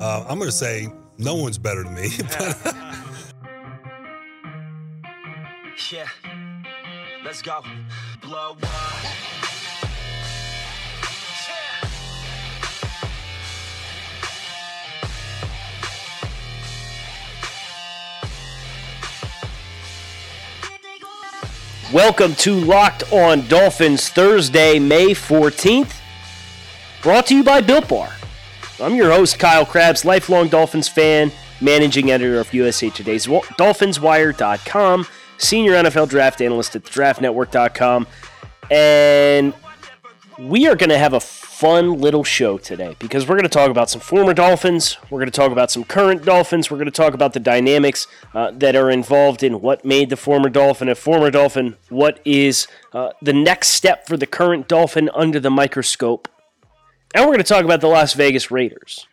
Uh, I'm going to say no one's better than me. Yeah. Let's go. Blow up. Yeah. Welcome to Locked On Dolphins Thursday, May 14th. Brought to you by Built Bar. I'm your host, Kyle Crabbs, lifelong Dolphins fan, managing editor of USA Today's DolphinsWire.com, senior NFL draft analyst at thedraftnetwork.com. And we are going to have a fun little show today because we're going to talk about some former Dolphins. We're going to talk about some current Dolphins. We're going to talk about the dynamics uh, that are involved in what made the former Dolphin a former Dolphin, what is uh, the next step for the current Dolphin under the microscope. And we're going to talk about the Las Vegas Raiders.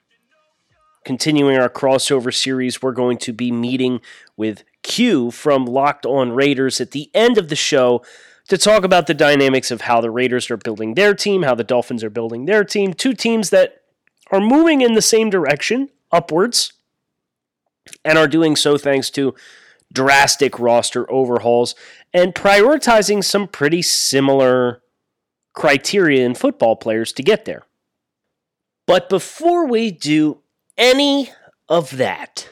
Continuing our crossover series, we're going to be meeting with Q from Locked On Raiders at the end of the show to talk about the dynamics of how the Raiders are building their team, how the Dolphins are building their team. Two teams that are moving in the same direction, upwards, and are doing so thanks to drastic roster overhauls and prioritizing some pretty similar criteria in football players to get there. But before we do any of that,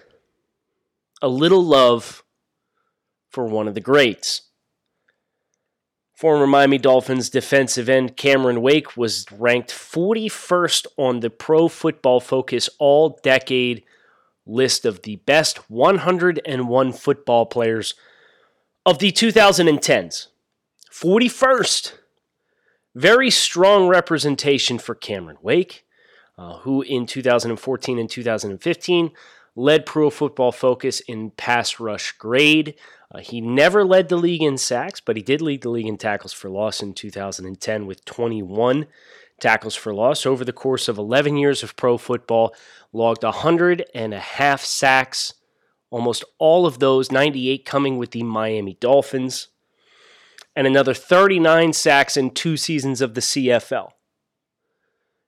a little love for one of the greats. Former Miami Dolphins defensive end Cameron Wake was ranked 41st on the Pro Football Focus all decade list of the best 101 football players of the 2010s. 41st. Very strong representation for Cameron Wake, uh, who in 2014 and 2015 led Pro Football Focus in pass rush grade. Uh, he never led the league in sacks, but he did lead the league in tackles for loss in 2010 with 21 tackles for loss. Over the course of 11 years of pro football, logged 100 and a half sacks, almost all of those, 98 coming with the Miami Dolphins, and another 39 sacks in two seasons of the CFL.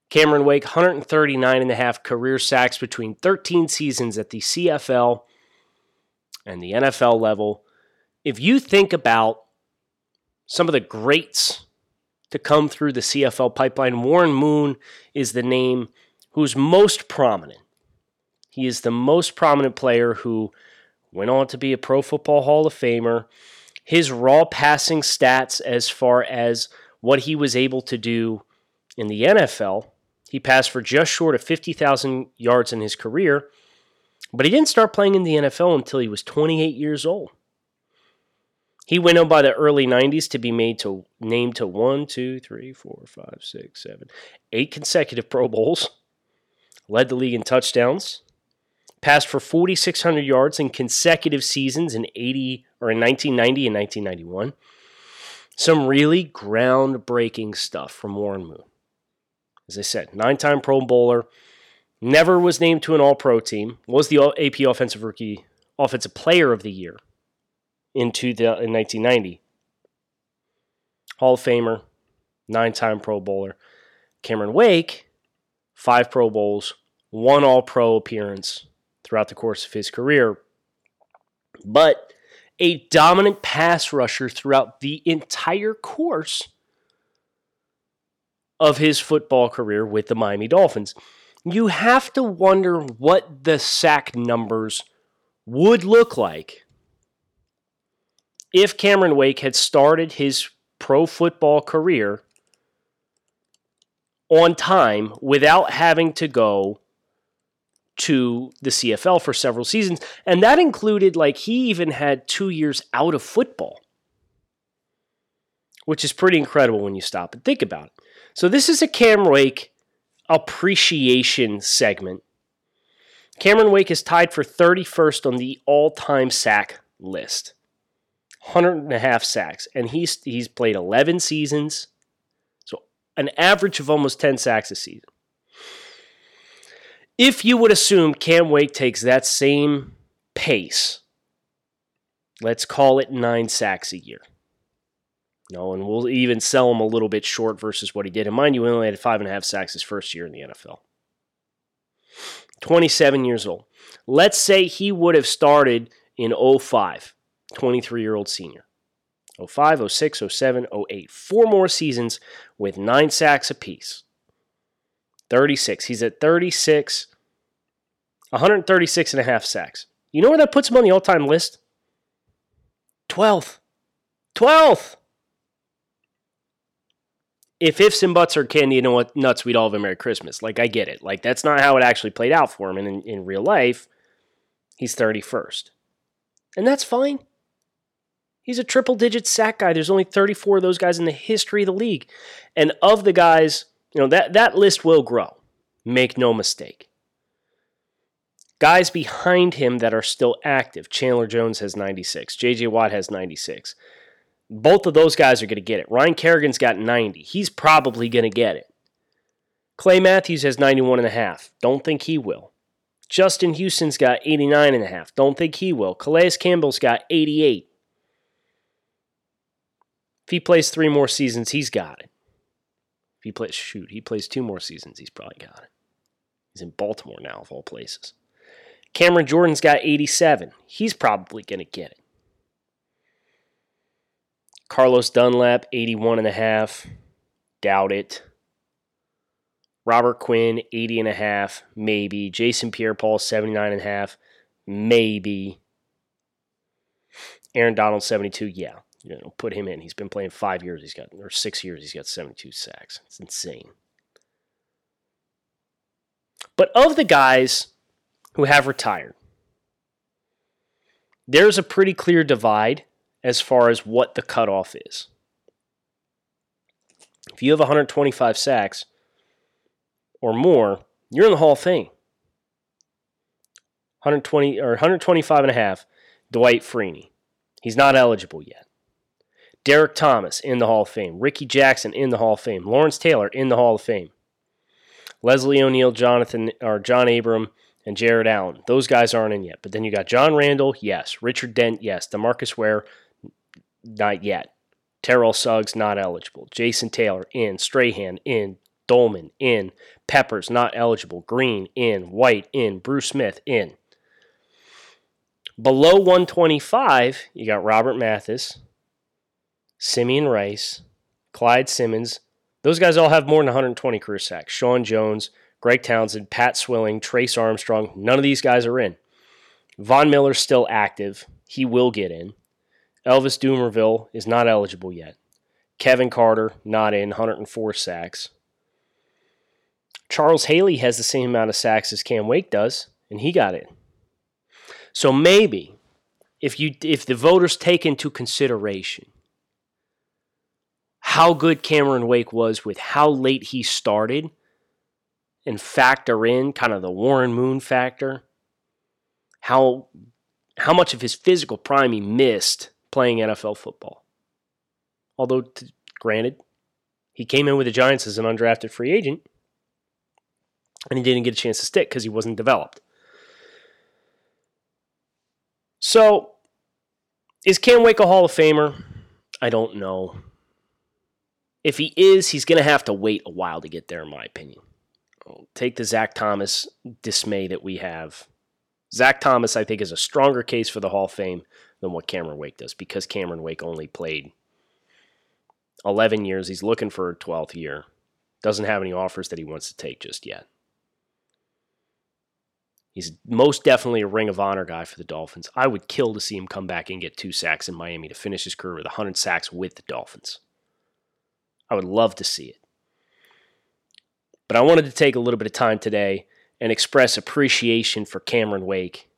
Cameron Wake, 139 and a half career sacks between 13 seasons at the CFL and the NFL level. If you think about some of the greats to come through the CFL pipeline, Warren Moon is the name who's most prominent. He is the most prominent player who went on to be a Pro Football Hall of Famer. His raw passing stats, as far as what he was able to do in the NFL, he passed for just short of 50,000 yards in his career, but he didn't start playing in the NFL until he was 28 years old. He went on by the early 90s to be made to named to one, two, three, four, five, six, seven, eight consecutive Pro Bowls, led the league in touchdowns, passed for 4,600 yards in consecutive seasons in 80 or in 1990 and 1991. Some really groundbreaking stuff from Warren Moon. As I said, nine time Pro Bowler, never was named to an All Pro team, was the AP Offensive Rookie, Offensive Player of the Year in, two, in 1990. Hall of Famer, nine time Pro Bowler. Cameron Wake, five Pro Bowls, one All Pro appearance throughout the course of his career, but a dominant pass rusher throughout the entire course of his football career with the Miami Dolphins. You have to wonder what the sack numbers would look like if Cameron Wake had started his pro football career on time without having to go to the CFL for several seasons. And that included, like, he even had two years out of football, which is pretty incredible when you stop and think about it. So, this is a Cam Wake appreciation segment. Cameron Wake is tied for 31st on the all time sack list. 100 and a half sacks. And he's, he's played 11 seasons. So, an average of almost 10 sacks a season. If you would assume Cam Wake takes that same pace, let's call it nine sacks a year. No, and we'll even sell him a little bit short versus what he did. And mind you, he only had five and a half sacks his first year in the NFL. 27 years old. Let's say he would have started in 05, 23 year old senior. 05, 06, 07, 08. Four more seasons with nine sacks apiece. 36. He's at 36, 136 and a half sacks. You know where that puts him on the all time list? 12th. 12th. If ifs and buts are candy, know what? Nuts, we'd all have a Merry Christmas. Like, I get it. Like, that's not how it actually played out for him. And in, in real life, he's 31st. And that's fine. He's a triple digit sack guy. There's only 34 of those guys in the history of the league. And of the guys, you know, that, that list will grow. Make no mistake. Guys behind him that are still active. Chandler Jones has 96. JJ Watt has 96. Both of those guys are going to get it. Ryan Kerrigan's got 90. He's probably going to get it. Clay Matthews has 91 and a half. Don't think he will. Justin Houston's got 89 and a half. Don't think he will. Calais Campbell's got 88. If he plays three more seasons, he's got it. If he plays, shoot, he plays two more seasons, he's probably got it. He's in Baltimore now, of all places. Cameron Jordan's got 87. He's probably going to get it. Carlos Dunlap, 81 and a half. Doubt it. Robert Quinn, 80 and a half. Maybe. Jason Pierre Paul, 79 and a half. Maybe. Aaron Donald, 72. Yeah. You know, put him in. He's been playing five years. He's got, or six years. He's got 72 sacks. It's insane. But of the guys who have retired, there's a pretty clear divide as far as what the cutoff is. If you have 125 sacks or more, you're in the Hall of Fame. 120 or 125 and a half, Dwight Freeney. He's not eligible yet. Derrick Thomas in the Hall of Fame. Ricky Jackson in the Hall of Fame. Lawrence Taylor in the Hall of Fame. Leslie O'Neal, Jonathan or John Abram, and Jared Allen. Those guys aren't in yet. But then you got John Randle, yes. Richard Dent, yes. Demarcus Ware, not yet. Terrell Suggs not eligible. Jason Taylor in. Strahan in. Doleman in. Peppers not eligible. Green in. White in. Bruce Smith in. Below 125, you got Robert Mathis, Simeon Rice, Clyde Simmons. Those guys all have more than 120 career sacks. Sean Jones, Greg Townsend, Pat Swilling, Trace Armstrong. None of these guys are in. Von Miller's still active. He will get in. Elvis Dumervil is not eligible yet. Kevin Carter, not in, 104 sacks. Charles Haley has the same amount of sacks as Cam Wake does, and he got in. So maybe if you if the voters take into consideration how good Cameron Wake was with how late he started and factor in kind of the Warren Moon factor, how how much of his physical prime he missed playing NFL football. Although, t- granted, he came in with the Giants as an undrafted free agent, and he didn't get a chance to stick because he wasn't developed. So, is Cam Wake a Hall of Famer? I don't know. If he is, he's going to have to wait a while to get there, in my opinion. Take the Zach Thomas dismay that we have. Zach Thomas, I think, is a stronger case for the Hall of Fame than what Cameron Wake does because Cameron Wake only played 11 years. He's looking for a 12th year. Doesn't have any offers that he wants to take just yet. He's most definitely a Ring of Honor guy for the Dolphins. I would kill to see him come back and get two sacks in Miami to finish his career with 100 sacks with the Dolphins. I would love to see it. But I wanted to take a little bit of time today and express appreciation for Cameron Wake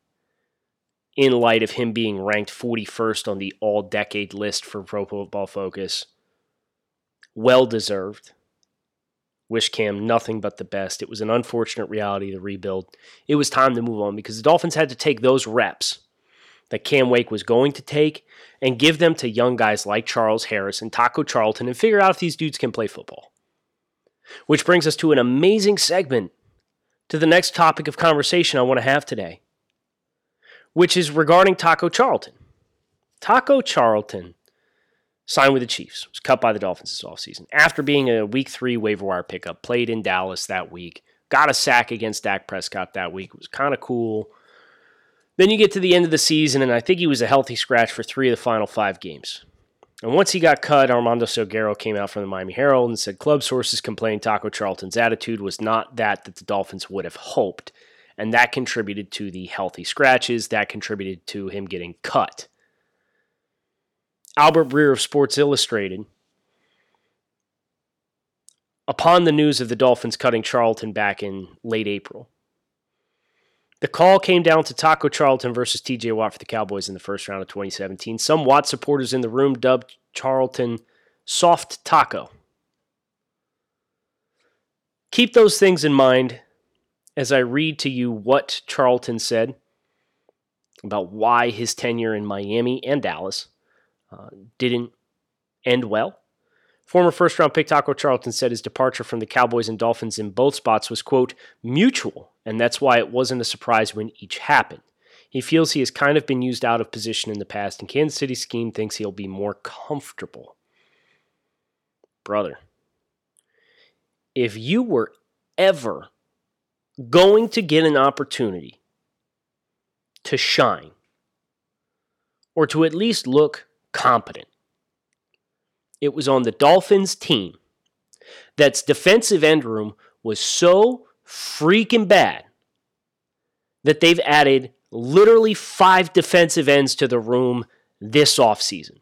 in light of him being ranked 41st on the all decade list for Pro Football Focus. Well deserved. Wish Cam nothing but the best. It was an unfortunate reality to rebuild. It was time to move on because the Dolphins had to take those reps that Cam Wake was going to take and give them to young guys like Charles Harris and Taco Charlton and figure out if these dudes can play football. Which brings us to an amazing segment to the next topic of conversation I want to have today which is regarding Taco Charlton. Taco Charlton signed with the Chiefs, was cut by the Dolphins this offseason. After being a week three waiver wire pickup, played in Dallas that week, got a sack against Dak Prescott that week. It was kind of cool. Then you get to the end of the season, and I think he was a healthy scratch for three of the final five games. And once he got cut, Armando Salguero came out from the Miami Herald and said club sources complained Taco Charlton's attitude was not that that the Dolphins would have hoped. And that contributed to the healthy scratches. That contributed to him getting cut. Albert Breer of Sports Illustrated, upon the news of the Dolphins cutting Charlton back in late April, the call came down to Taco Charlton versus TJ Watt for the Cowboys in the first round of 2017. Some Watt supporters in the room dubbed Charlton Soft Taco. Keep those things in mind as I read to you what Charlton said about why his tenure in Miami and Dallas uh, didn't end well. Former first round pick Taco Charlton said his departure from the Cowboys and Dolphins in both spots was, quote, mutual, and that's why it wasn't a surprise when each happened. He feels he has kind of been used out of position in the past, and Kansas City's scheme thinks he'll be more comfortable. Brother, if you were ever going to get an opportunity to shine, or to at least look competent, it was on the Dolphins team that's defensive end room was so freaking bad that they've added literally five defensive ends to the room this offseason.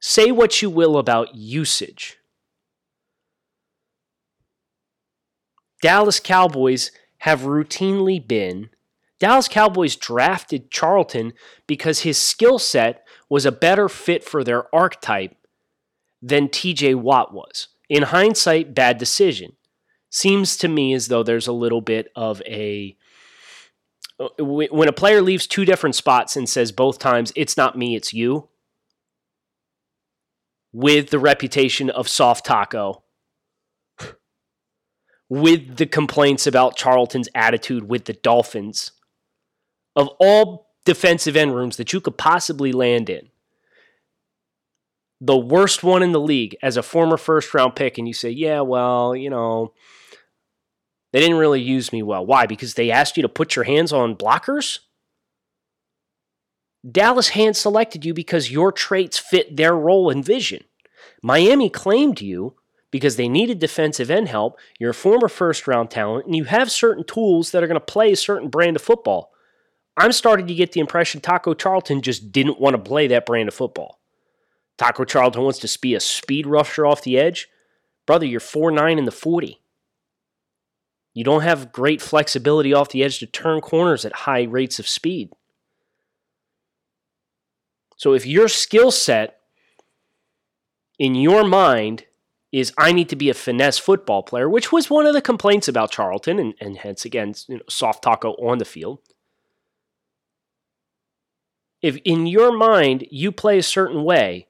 Say what you will about usage. Dallas Cowboys have routinely been. Dallas Cowboys drafted Charlton because his skill set was a better fit for their archetype than TJ Watt was. In hindsight, bad decision. Seems to me as though there's a little bit of a. When a player leaves two different spots and says both times, it's not me, it's you, with the reputation of soft taco, with the complaints about Charlton's attitude with the Dolphins, of all defensive end rooms that you could possibly land in. The worst one in the league as a former first round pick, and you say, yeah, well, you know, they didn't really use me well. Why? Because they asked you to put your hands on blockers? Dallas hand selected you because your traits fit their role and vision. Miami claimed you because they needed defensive end help. You're a former first round talent, and you have certain tools that are going to play a certain brand of football. I'm starting to get the impression Taco Charlton just didn't want to play that brand of football. Taco Charlton wants to be a speed rusher off the edge. Brother, you're 4'9 in the 40. You don't have great flexibility off the edge to turn corners at high rates of speed. So if your skill set in your mind is I need to be a finesse football player, which was one of the complaints about Charlton, and, and hence again, you know, soft taco on the field. If in your mind you play a certain way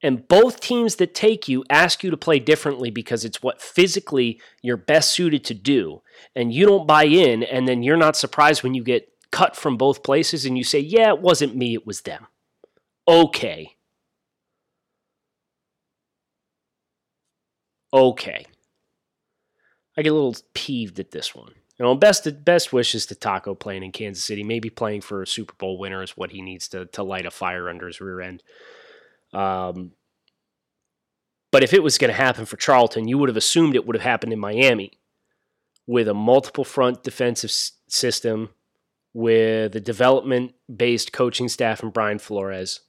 and both teams that take you ask you to play differently because it's what physically you're best suited to do and you don't buy in and then you're not surprised when you get cut from both places and you say yeah it wasn't me it was them. Okay okay i get a little peeved at this one you know, best best wishes to Taco playing in Kansas City. Maybe playing for a Super Bowl winner is what he needs to to light a fire under his rear end. Um, but if it was going to happen for Charlton, you would have assumed it would have happened in Miami with a multiple front defensive s- system, with a development based coaching staff and Brian Flores.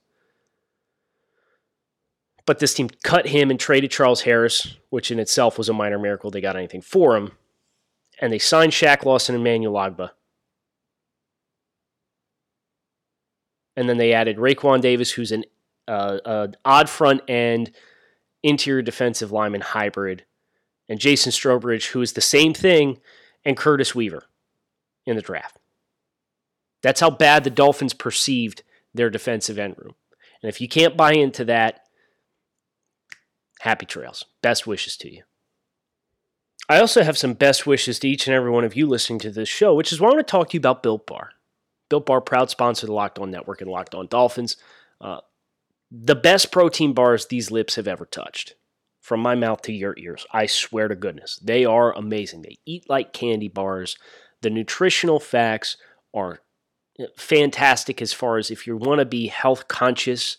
But this team cut him and traded Charles Harris, which in itself was a minor miracle they got anything for him and they signed Shaq Lawson and Emmanuel Ogbah. And then they added Raekwon Davis, who's an uh, odd front end interior defensive lineman hybrid, and Jason Strowbridge, who is the same thing, and Curtis Weaver in the draft. That's how bad the Dolphins perceived their defensive end room. And if you can't buy into that, happy trails. Best wishes to you. I also have some best wishes to each and every one of you listening to this show, which is why I want to talk to you about Built Bar. Built Bar, proud sponsor of the Locked On Network and Locked On Dolphins. Uh, the best protein bars these lips have ever touched. From my mouth to your ears. I swear to goodness. They are amazing. They eat like candy bars. The nutritional facts are fantastic as far as if you want to be health conscious,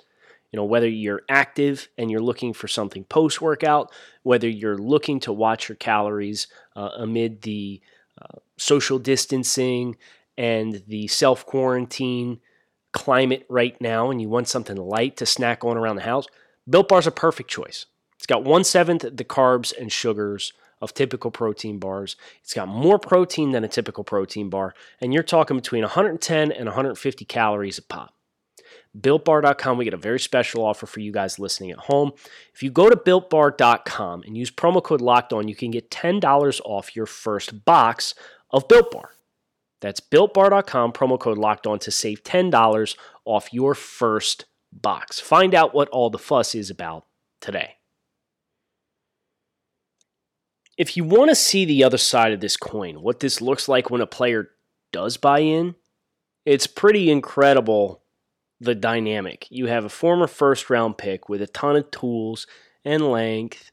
you know, whether you're active and you're looking for something post workout, whether you're looking to watch your calories uh, amid the uh, social distancing and the self quarantine climate right now, and you want something light to snack on around the house, Built Bar's a perfect choice. It's got one seventh the carbs and sugars of typical protein bars. It's got more protein than a typical protein bar, and you're talking between 110 and 150 calories a pop. BuiltBar.com, we get a very special offer for you guys listening at home. If you go to BuiltBar.com and use promo code Locked On, you can get $10 off your first box of Built Bar. That's BuiltBar.com, promo code Locked On to save $10 off your first box. Find out what all the fuss is about today if you want to see the other side of this coin, what this looks like when a player does buy in, it's pretty incredible the dynamic. You have a former first round pick with a ton of tools and length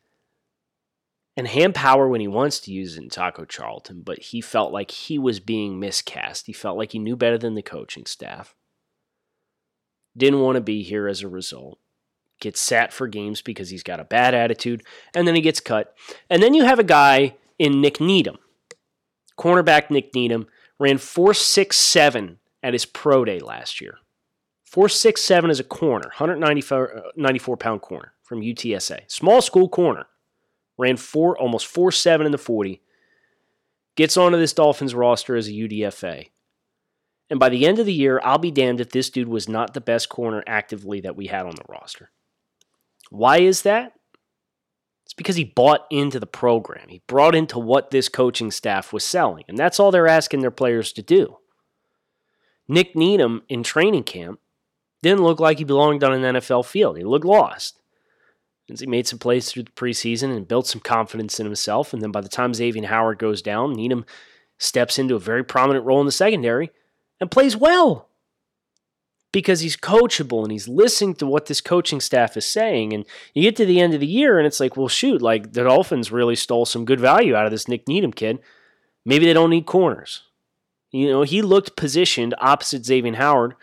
and hand power when he wants to use it in Taco Charlton, but he felt like he was being miscast. He felt like he knew better than the coaching staff. Didn't want to be here as a result gets sat for games because he's got a bad attitude, and then he gets cut. And then you have a guy in Nik Needham, cornerback Nik Needham, ran 4.67 at his pro day last year. 4.67 is a corner, 194 uh, pound corner from UTSA. Small school corner. Ran four almost 4.7 in the 40. Gets onto this Dolphins roster as a UDFA. And by the end of the year, I'll be damned if this dude was not the best corner actively that we had on the roster. Why is that? It's because he bought into the program. He brought into what this coaching staff was selling. And that's all they're asking their players to do. Nik Needham in training camp didn't look like he belonged on an NFL field. He looked lost. And he made some plays through the preseason and built some confidence in himself. And then by the time Xavier Howard goes down, Needham steps into a very prominent role in the secondary and plays well because he's coachable and he's listening to what this coaching staff is saying. And you get to the end of the year and it's like, well, shoot, like the Dolphins really stole some good value out of this Nik Needham kid. Maybe they don't need corners. You know, he looked positioned opposite Xavier Howard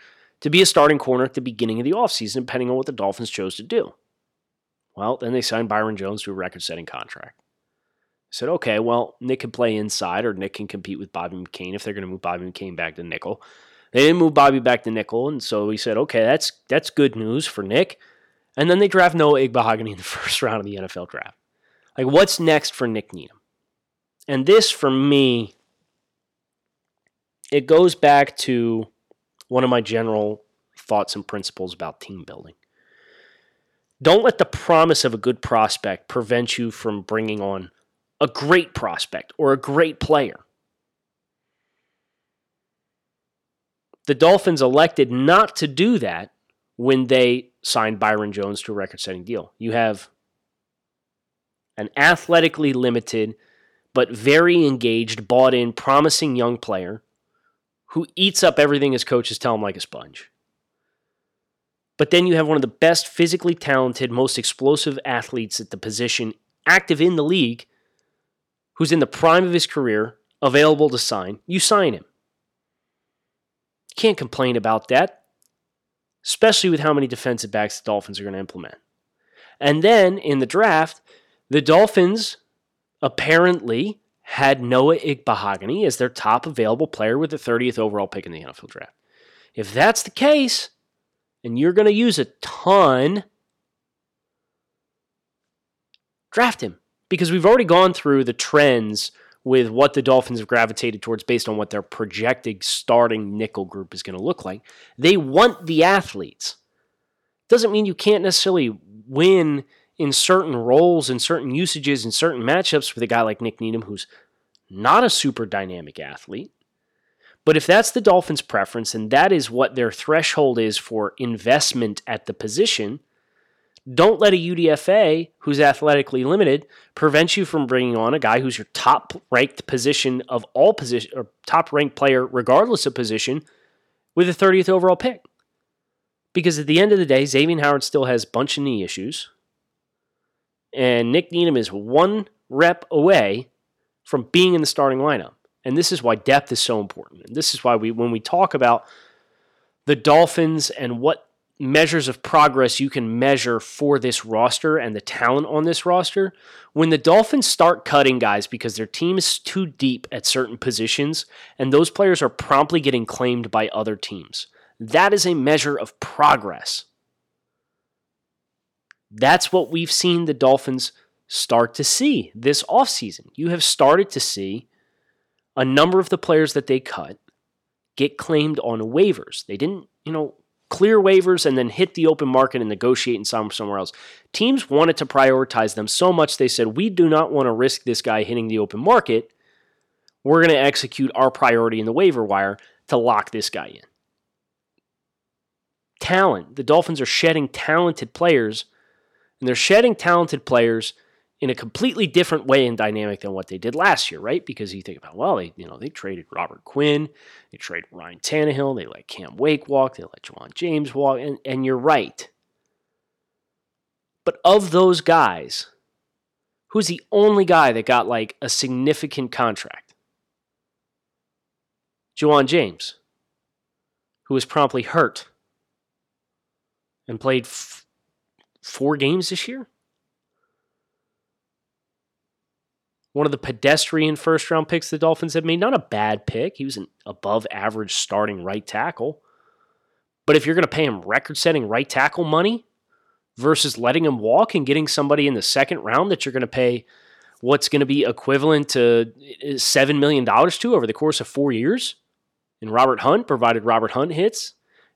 to be a starting corner at the beginning of the offseason, depending on what the Dolphins chose to do. Well, then they signed Byron Jones to a record setting contract. Said, okay, well, Nik can play inside or Nik can compete with Bobby McCain if they're going to move Bobby McCain back to nickel. They didn't move Bobby back to nickel, and so we said, okay, that's that's good news for Nik. And then they draft Noah Igbinoghene in the first round of the NFL draft. Like, what's next for Nik Needham? And this, for me, it goes back to one of my general thoughts and principles about team building. Don't let the promise of a good prospect prevent you from bringing on a great prospect or a great player. The Dolphins elected not to do that when they signed Byron Jones to a record setting deal. You have an athletically limited, but very engaged, bought in, promising young player who eats up everything his coaches tell him like a sponge. But then you have one of the best physically talented, most explosive athletes at the position active in the league who's in the prime of his career, available to sign. You sign him. Can't complain about that, especially with how many defensive backs the Dolphins are going to implement. And then in the draft, the Dolphins apparently had Noah Igbinoghene as their top available player with the 30th overall pick in the NFL draft. If that's the case, and you're going to use a ton, draft him because we've already gone through the trends with what the Dolphins have gravitated towards based on what their projected starting nickel group is going to look like. They want the athletes. Doesn't mean you can't necessarily win in certain roles and certain usages and certain matchups with a guy like Nik Needham, who's not a super dynamic athlete. But if that's the Dolphins' preference and that is what their threshold is for investment at the position, don't let a UDFA who's athletically limited prevent you from bringing on a guy who's your top ranked position of all position or top ranked player regardless of position with a 30th overall pick. Because at the end of the day, Xavier Howard still has bunch of knee issues. And Nik Needham is one rep away from being in the starting lineup. And this is why depth is so important. And this is why we when we talk about the Dolphins and what measures of progress you can measure for this roster and the talent on this roster, when the Dolphins start cutting guys because their team is too deep at certain positions and those players are promptly getting claimed by other teams, that is a measure of progress. That's what we've seen the Dolphins start to see this offseason. You have started to see a number of the players that they cut get claimed on waivers. They didn't, you know, clear waivers and then hit the open market and negotiate and sign somewhere else. Teams wanted to prioritize them so much they said, we do not want to risk this guy hitting the open market. We're going to execute our priority in the waiver wire to lock this guy in. Talent. The Dolphins are shedding talented players, and they're shedding talented players in a completely different way and dynamic than what they did last year, right? Because you think about, well, they you know they traded Robert Quinn, they traded Ryan Tannehill, they let Cam Wake walk, they let Ja'Wuan James walk, and, and you're right. But of those guys, who's the only guy that got like a significant contract? Ja'Wuan James, who was promptly hurt and played four games this year. one of the pedestrian first round picks the Dolphins have made. Not a bad pick. He was an above average starting right tackle. But if you're going to pay him record setting right tackle money versus letting him walk and getting somebody in the second round that you're going to pay what's going to be equivalent to eh, $7 million to over the course of four years, and Robert Hunt, provided Robert Hunt hits.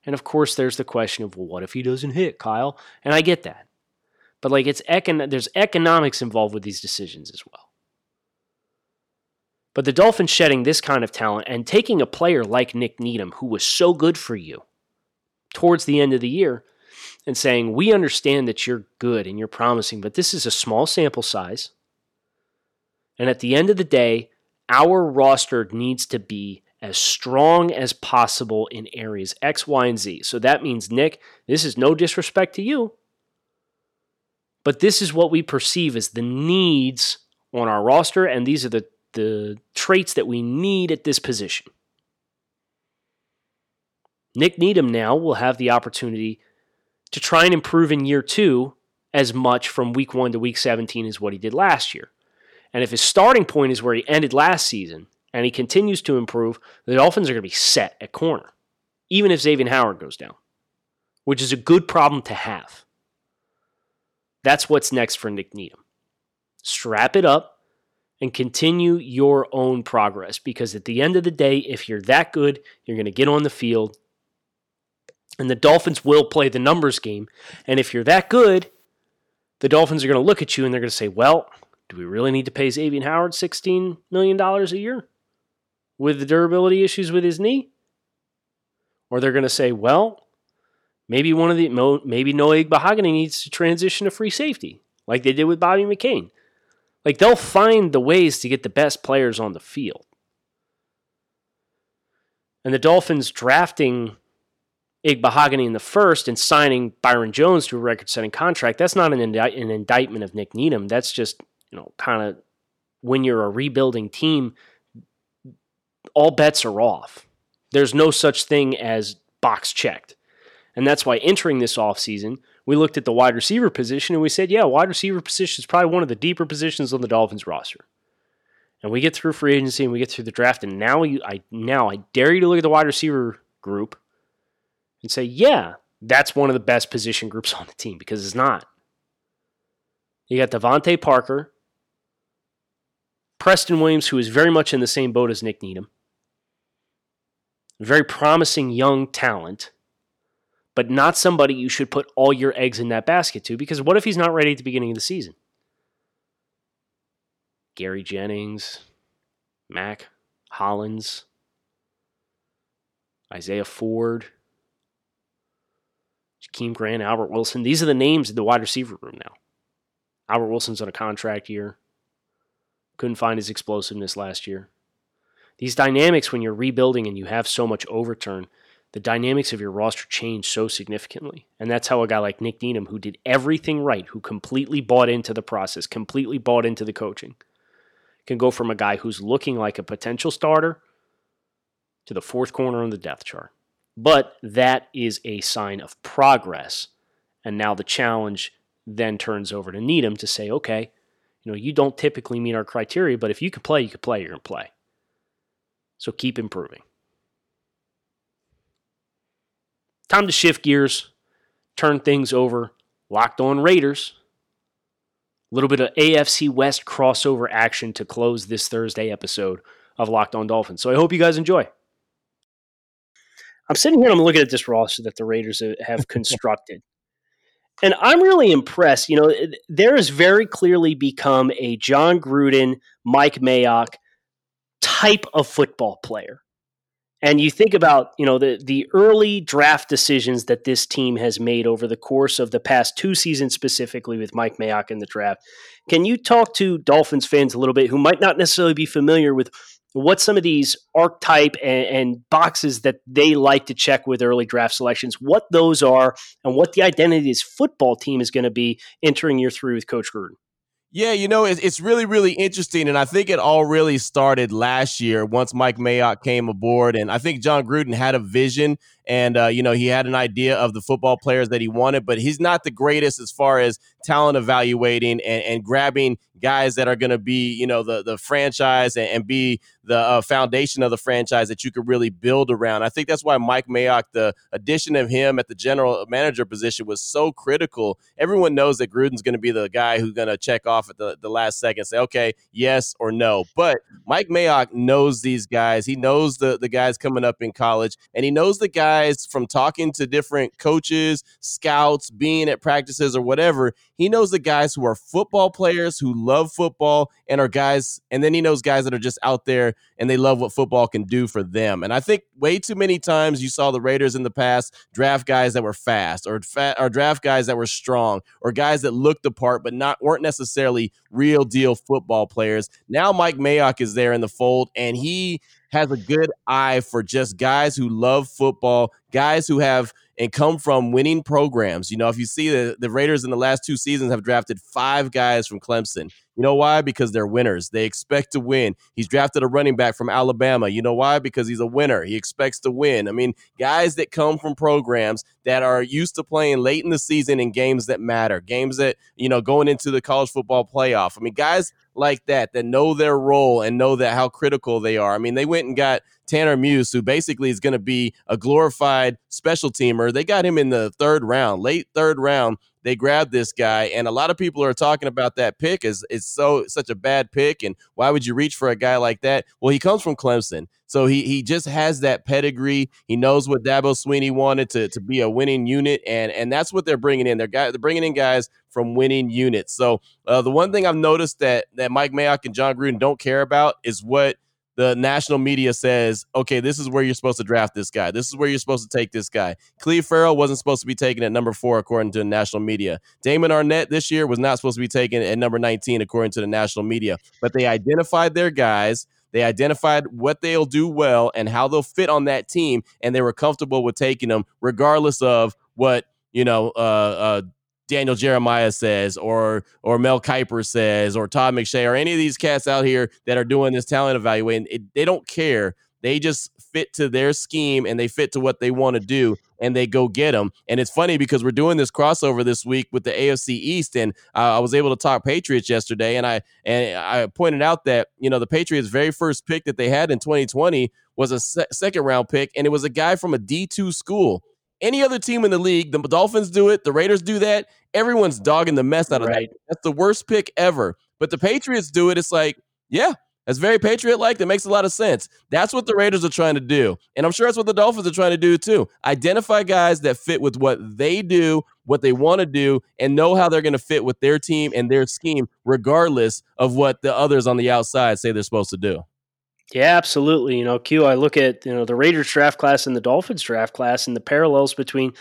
And of course, there's the question of, well, what if he doesn't hit, Kyle? And I get that. But like it's econ- there's economics involved with these decisions as well. But the Dolphins shedding this kind of talent and taking a player like Nik Needham, who was so good for you towards the end of the year, and saying, We understand that you're good and you're promising, but this is a small sample size. And at the end of the day, our roster needs to be as strong as possible in areas X, Y, and Z. So that means, Nik, this is no disrespect to you, but this is what we perceive as the needs on our roster, and these are the the traits that we need at this position. Nik Needham now will have the opportunity to try and improve in year two as much from week one to week 17 as what he did last year. And if his starting point is where he ended last season and he continues to improve, the Dolphins are going to be set at corner, even if Xavier Howard goes down, which is a good problem to have. That's what's next for Nik Needham. Strap it up, and continue your own progress because at the end of the day, if you're that good, you're going to get on the field. And the Dolphins will play the numbers game. And if you're that good, the Dolphins are going to look at you and they're going to say, well, do we really need to pay Xavier Howard $16 million a year with the durability issues with his knee? Or they're going to say, well, maybe one of the maybe Noah Igbinoghene needs to transition to free safety, like they did with Bobby McCain. Like they'll find the ways to get the best players on the field. And the Dolphins drafting Igbinoghene in the first and signing Byron Jones to a record-setting contract, that's not an, indi- an indictment of Nik Needham. That's just, you know, kind of when you're a rebuilding team, all bets are off. There's no such thing as box checked. And that's why entering this offseason, we looked at the wide receiver position and we said, yeah, wide receiver position is probably one of the deeper positions on the Dolphins roster. And we get through free agency and we get through the draft, and now you, I now I dare you to look at the wide receiver group and say, yeah, that's one of the best position groups on the team because it's not. You got DeVante Parker, Preston Williams, who is very much in the same boat as Nik Needham, very promising young talent but not somebody you should put all your eggs in that basket to because what if he's not ready at the beginning of the season? Gary Jennings, Mack, Hollins, Isaiah Ford, Jakeem Grant, Albert Wilson. These are the names in the wide receiver room now. Albert Wilson's on a contract year. Couldn't find his explosiveness last year. These dynamics when you're rebuilding and you have so much overturn, the dynamics of your roster change so significantly. And that's how a guy like Nik Needham, who did everything right, who completely bought into the process, completely bought into the coaching, can go from a guy who's looking like a potential starter to the fourth corner on the depth chart. But that is a sign of progress. And now the challenge then turns over to Needham to say, okay, you know, you don't typically meet our criteria, but if you can play, you can play, you're going to play. So keep improving. Time to shift gears, turn things over. Locked on Raiders. A little bit of AFC West crossover action to close this Thursday episode of Locked On Dolphins. So I hope you guys enjoy. I'm sitting here and I'm looking at this roster that the Raiders have constructed. And I'm really impressed. You know, there has very clearly become a Jon Gruden, Mike Mayock type of football player. And you think about, you know, the the early draft decisions that this team has made over the course of the past two seasons, specifically with Mike Mayock in the draft. Can you talk to Dolphins fans a little bit who might not necessarily be familiar with what some of these archetype and, and boxes that they like to check with early draft selections, what those are, and what the identity of this football team is going to be entering year three with Coach Gruden? Yeah, you know, it's it's really, really interesting. And I think it all really started last year once Mike Mayock came aboard. And I think Jon Gruden had a vision and, uh, you know, he had an idea of the football players that he wanted, but he's not the greatest as far as talent evaluating and, and grabbing guys that are going to be, you know, the, the franchise and, and be the uh, foundation of the franchise that you could really build around. I think that's why Mike Mayock, the addition of him at the general manager position was so critical. Everyone knows that Gruden's going to be the guy who's going to check off at the, the last second, say, okay, yes or no. But Mike Mayock knows these guys. He knows the, the guys coming up in college, and he knows the guys from talking to different coaches, scouts, being at practices or whatever. He knows the guys who are football players who love football and are guys, and then he knows guys that are just out there and they love what football can do for them. And I think way too many times you saw the Raiders in the past draft guys that were fast or fat, or draft guys that were strong or guys that looked the part but not weren't necessarily real deal football players. Now Mike Mayock is there in the fold and he has a good eye for just guys who love football, guys who have and come from winning programs. You know, if you see the, the Raiders in the last two seasons have drafted five guys from Clemson. You know why? Because they're winners. They expect to win. He's drafted a running back from Alabama. You know why? Because he's a winner. He expects to win. I mean, guys that come from programs that are used to playing late in the season in games that matter, games that, you know, going into the college football playoff. I mean, guys like that that know their role and know that how critical they are. I mean, they went and got Tanner Muse, who basically is going to be a glorified special teamer. They got him in the third round, late third round. They grabbed this guy, and a lot of people are talking about that pick as it's so such a bad pick. And why would you reach for a guy like that? Well, he comes from Clemson, so he he just has that pedigree. He knows what Dabo Swinney wanted to to be a winning unit, and and that's what they're bringing in. They're guy they're bringing in guys from winning units. So uh, the one thing I've noticed that that Mike Mayock and Jon Gruden don't care about is what the national media says, okay, this is where you're supposed to draft this guy. This is where you're supposed to take this guy. Clelin Ferrell wasn't supposed to be taken at number four, according to the national media. Damon Arnette this year was not supposed to be taken at number 19, according to the national media. But they identified their guys. They identified what they'll do well and how they'll fit on that team, and they were comfortable with taking them, regardless of what you know uh, uh, Daniel Jeremiah says, or or Mel Kiper says, or Todd McShay, or any of these cats out here that are doing this talent evaluating, it, they don't care. They just fit to their scheme and they fit to what they want to do and they go get them. And it's funny because we're doing this crossover this week with the AFC East, and uh, I was able to talk Patriots yesterday, and I and I pointed out that you know the Patriots' very first pick that they had in 2020 was a se- second round pick, and it was a guy from a D2 school. Any other team in the league, the Dolphins do it, the Raiders do that. Everyone's dogging the mess out of right. that. That's the worst pick ever. But the Patriots do it. It's like, yeah, that's very Patriot like. That makes a lot of sense. That's what the Raiders are trying to do. And I'm sure that's what the Dolphins are trying to do too. Identify guys that fit with what they do, what they want to do, and know how they're going to fit with their team and their scheme, regardless of what the others on the outside say they're supposed to do. Yeah, absolutely. You know, Q, I look at, you know, the Raiders draft class and the Dolphins draft class and the parallels between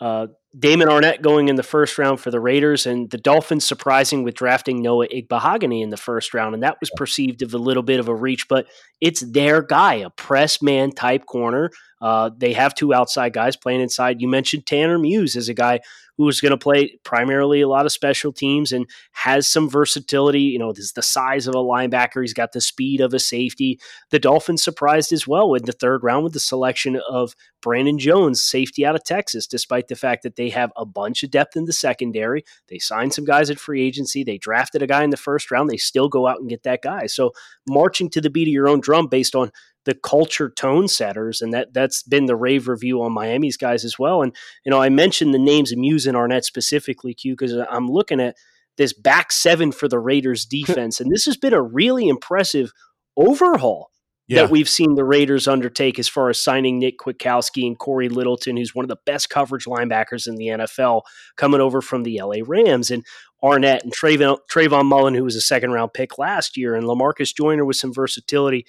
uh, Damon Arnette going in the first round for the Raiders, and the Dolphins surprising with drafting Noah Igbinoghene in the first round, and that was perceived of a little bit of a reach, but it's their guy, a press man type corner. Uh, they have two outside guys playing inside. You mentioned Tanner Muse as a guy who's going to play primarily a lot of special teams and has some versatility. You know, this the size of a linebacker. He's got the speed of a safety. The Dolphins surprised as well in the third round with the selection of Brandon Jones, safety out of Texas, despite the fact that they have a bunch of depth in the secondary. They signed some guys at free agency. They drafted a guy in the first round. They still go out and get that guy. So marching to the beat of your own drum based on the culture tone setters, and that that's been the rave review on Miami's guys as well. And you know, I mentioned the names of Muse and Arnette specifically, Q, because I'm looking at this back seven for the Raiders defense, and this has been a really impressive overhaul yeah. that we've seen the Raiders undertake as far as signing Nick Kwiatkoski and Cory Littleton, who's one of the best coverage linebackers in the NFL, coming over from the LA Rams, and Arnette and Trayvon, Trayvon Mullen, who was a second round pick last year, and Lamarcus Joyner with some versatility.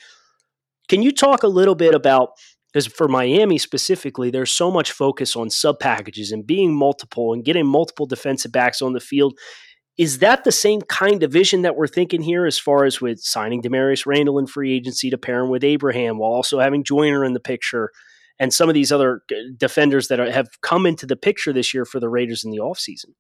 Can you talk a little bit about because for Miami specifically, there's so much focus on sub packages and being multiple and getting multiple defensive backs on the field. Is that the same kind of vision that we're thinking here as far as with signing Damarious Randall in free agency to pair him with Abram while also having Joyner in the picture and some of these other uh, defenders that have come into the picture this year for the Raiders in the offseason?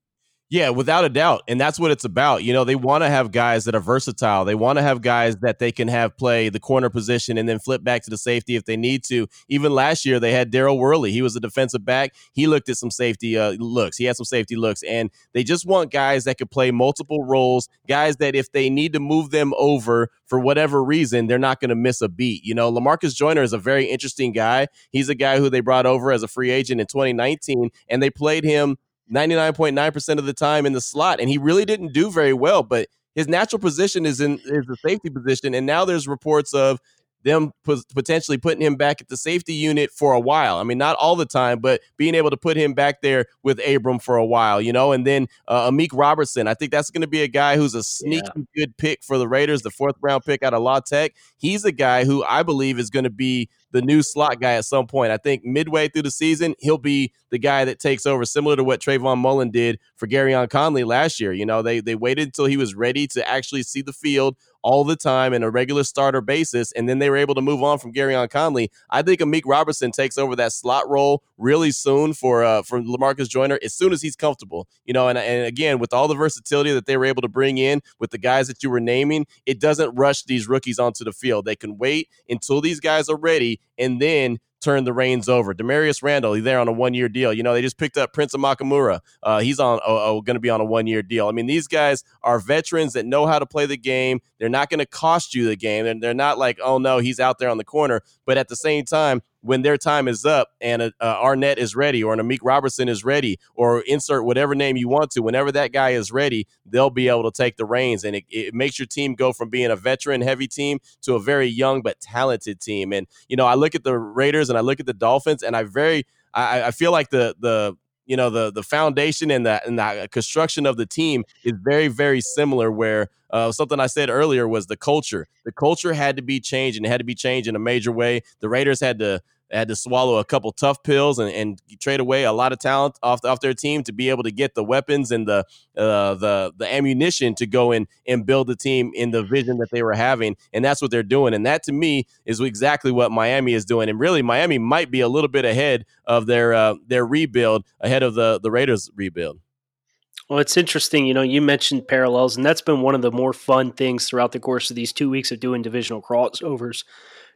Yeah, without a doubt. And that's what it's about. You know, they want to have guys that are versatile. They want to have guys that they can have play the corner position and then flip back to the safety if they need to. Even last year, they had Daryl Worley. He was a defensive back. He looked at some safety uh, looks. He had some safety looks. And they just want guys that could play multiple roles, guys that if they need to move them over for whatever reason, they're not going to miss a beat. You know, Lamarcus Joyner is a very interesting guy. He's a guy who they brought over as a free agent in 2019, and they played him 99.9% of the time in the slot and he really didn't do very well but his natural position is in is the safety position and now there's reports of them potentially putting him back at the safety unit for a while. I mean, not all the time, but being able to put him back there with Abram for a while, you know. And then uh, Amik Robertson, I think that's going to be a guy who's a sneaky yeah. good pick for the Raiders, the fourth round pick out of La Tech. He's a guy who I believe is going to be the new slot guy at some point. I think midway through the season, he'll be the guy that takes over, similar to what Trayvon Mullen did for Gareon Conley last year. You know, they they waited until he was ready to actually see the field all the time in a regular starter basis, and then they were able to move on from Gareon Conley. I think Amik Robertson takes over that slot role really soon for uh, for Lamarcus Joyner as soon as he's comfortable. You know, and and again with all the versatility that they were able to bring in with the guys that you were naming, it doesn't rush these rookies onto the field. They can wait until these guys are ready, and then turn the reins over. Damarious Randall, he's there on a one year deal. You know, they just picked up Prince Amukamara. Uh, he's on uh, going to be on a one year deal. I mean, these guys are veterans that know how to play the game. They're not going to cost you the game, and they're not like, oh no, he's out there on the corner. But at the same time, when their time is up and uh, Arnette is ready or an Amik Robertson is ready or insert whatever name you want to, whenever that guy is ready, they'll be able to take the reins. And it, it makes your team go from being a veteran heavy team to a very young but talented team. And, you know, I look at the Raiders and I look at the Dolphins and I very, I, I feel like the, the, you know the the foundation and the and the construction of the team is very very similar where uh, something I said earlier was the culture. The culture had to be changed and it had to be changed in a major way. The Raiders had to had to swallow a couple tough pills and, and trade away a lot of talent off, off their team to be able to get the weapons and the uh, the the ammunition to go in and build the team in the vision that they were having, and that's what they're doing. And that to me is exactly what Miami is doing. And really, Miami might be a little bit ahead of their uh, their rebuild, ahead of the the Raiders rebuild. Well, it's interesting. You know, you mentioned parallels, and that's been one of the more fun things throughout the course of these two weeks of doing divisional crossovers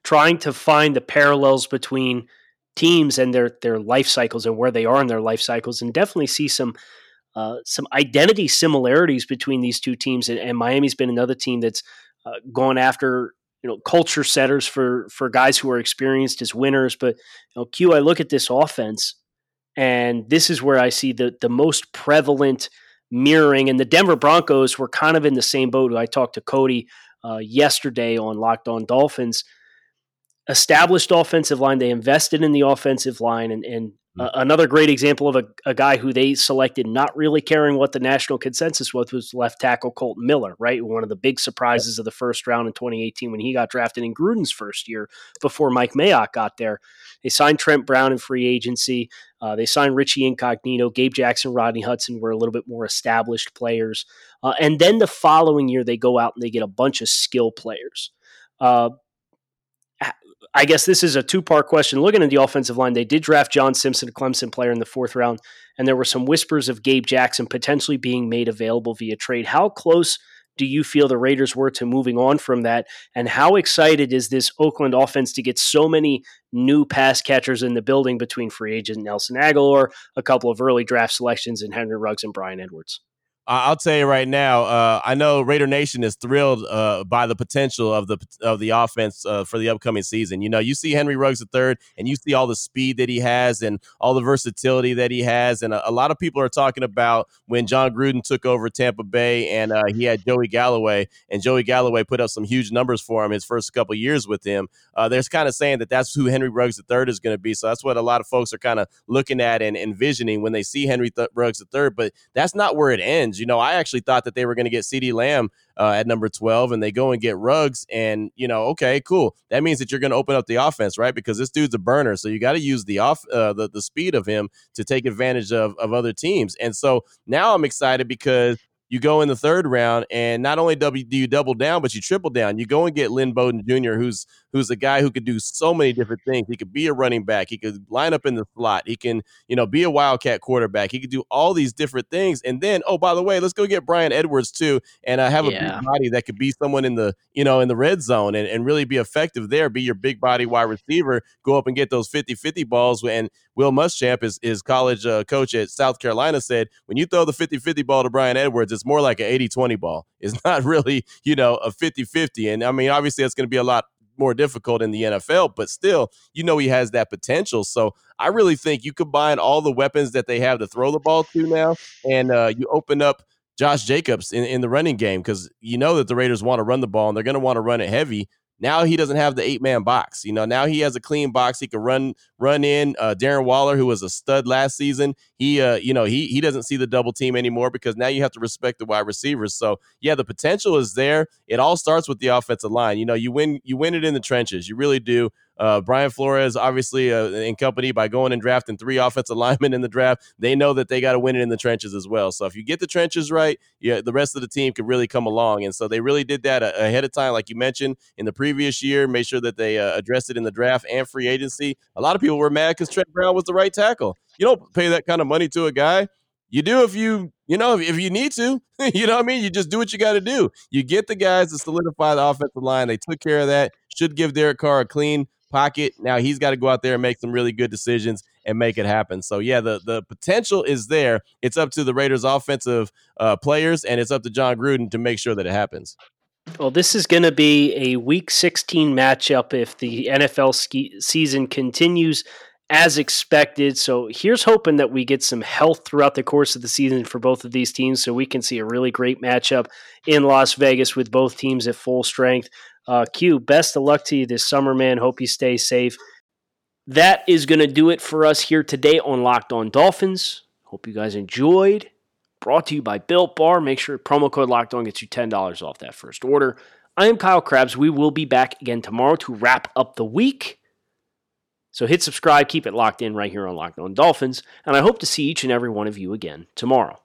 trying to find the parallels between teams and their their life cycles and where they are in their life cycles, and definitely see some uh, some identity similarities between these two teams. And, and Miami's been another team that's uh, gone after you know culture setters for for guys who are experienced as winners. But you know, Q, I look at this offense, and this is where I see the the most prevalent mirroring. And the Denver Broncos were kind of in the same boat. I talked to Cody uh, yesterday on Locked On Dolphins established offensive line. They invested in the offensive line, and, and Uh, another great example of a, a, guy who they selected not really caring what the national consensus was was left tackle Kolton Miller, right? One of the big surprises of the first round in 2018 when he got drafted in Gruden's first year before Mike Mayock got there. They signed Trent Brown in free agency. Uh, they signed Richie Incognito, Gabe Jackson, Rodney Hudson were a little bit more established players. Uh, and then the following year, they go out and they get a bunch of skill players. Uh, I guess this is a two part question. Looking at the offensive line, they did draft John Simpson, a Clemson player, in the fourth round, and there were some whispers of Gabe Jackson potentially being made available via trade. How close do you feel the Raiders were to moving on from that? And how excited is this Oakland offense to get so many new pass catchers in the building between free agent Nelson Agholor, a couple of early draft selections in Henry Ruggs and Bryan Edwards? I'll tell you right now. Uh, I know Raider Nation is thrilled uh, by the potential of the of the offense uh, for the upcoming season. You know, you see Henry Ruggs III, and you see all the speed that he has, and all the versatility that he has. And a, a lot of people are talking about when Jon Gruden took over Tampa Bay, and uh, he had Joey Galloway, and Joey Galloway put up some huge numbers for him his first couple years with him. Uh, there's kind of saying that that's who Henry Ruggs III is going to be. So that's what a lot of folks are kind of looking at and envisioning when they see Henry Th- Ruggs III. But that's not where it ends. You know, I actually thought that they were going to get CeeDee Lamb uh, at number 12 and they go and get Ruggs And, you know, okay, cool. That means that you're going to open up the offense, right? Because this dude's a burner. So you got to use the off uh, the, the speed of him to take advantage of, of other teams. And so now I'm excited because you go in the third round, and not only do you double down, but you triple down. You go and get Lynn Bowden Jr., who's who's a guy who could do so many different things. He could be a running back. He could line up in the slot. He can, you know, be a wildcat quarterback. He could do all these different things. And then, oh, by the way, let's go get Bryan Edwards too, and uh, have a yeah. big body that could be someone in the, you know, in the red zone and, and really be effective there. Be your big body wide receiver. Go up and get those 50-50 balls. And Will Muschamp, is his college uh, coach at South Carolina, said when you throw the 50-50 ball to Bryan Edwards, it's more like an 80-20 ball. It's not really, you know, a 50-50. And I mean, obviously, that's going to be a lot more difficult in the NFL, but still, you know, he has that potential. So I really think you combine all the weapons that they have to throw the ball to now, and uh, you open up Josh Jacobs in, in the running game because you know that the Raiders want to run the ball and they're going to want to run it heavy. Now he doesn't have the eight man box. You know, now he has a clean box. He can run run in. Uh, Darren Waller, who was a stud last season, he uh, you know he he doesn't see the double team anymore because now you have to respect the wide receivers. So yeah, the potential is there. It all starts with the offensive line. You know, you win you win it in the trenches. You really do. Uh, Brian Flores, obviously, uh, in company by going and drafting three offensive linemen in the draft, they know that they got to win it in the trenches as well. So if you get the trenches right, yeah, the rest of the team could really come along. And so they really did that ahead of time, like you mentioned in the previous year. Made sure that they uh, addressed it in the draft and free agency. A lot of people were mad because Trent Brown was the right tackle. You don't pay that kind of money to a guy. You do if you, you know, if, you need to. you know what I mean? You just do what you got to do. You get the guys to solidify the offensive line. They took care of that. Should give Derek Carr a clean pocket. Now he's got to go out there and make some really good decisions and make it happen. So yeah, the the potential is there. It's up to the Raiders' offensive uh, players and it's up to Jon Gruden to make sure that it happens. Well, this is going to be a Week 16 matchup if the NFL ski- season continues as expected. So here's hoping that we get some health throughout the course of the season for both of these teams so we can see a really great matchup in Las Vegas with both teams at full strength. Uh, Q, best of luck to you this summer, man. Hope you stay safe. That is going to do it for us here today on Locked On Dolphins. Hope you guys enjoyed. Brought to you by Built Bar. Make sure promo code Locked On gets you $10 off that first order. I am Kyle Crabbs. We will be back again tomorrow to wrap up the week. So hit subscribe, keep it locked in right here on Locked On Dolphins, and I hope to see each and every one of you again tomorrow.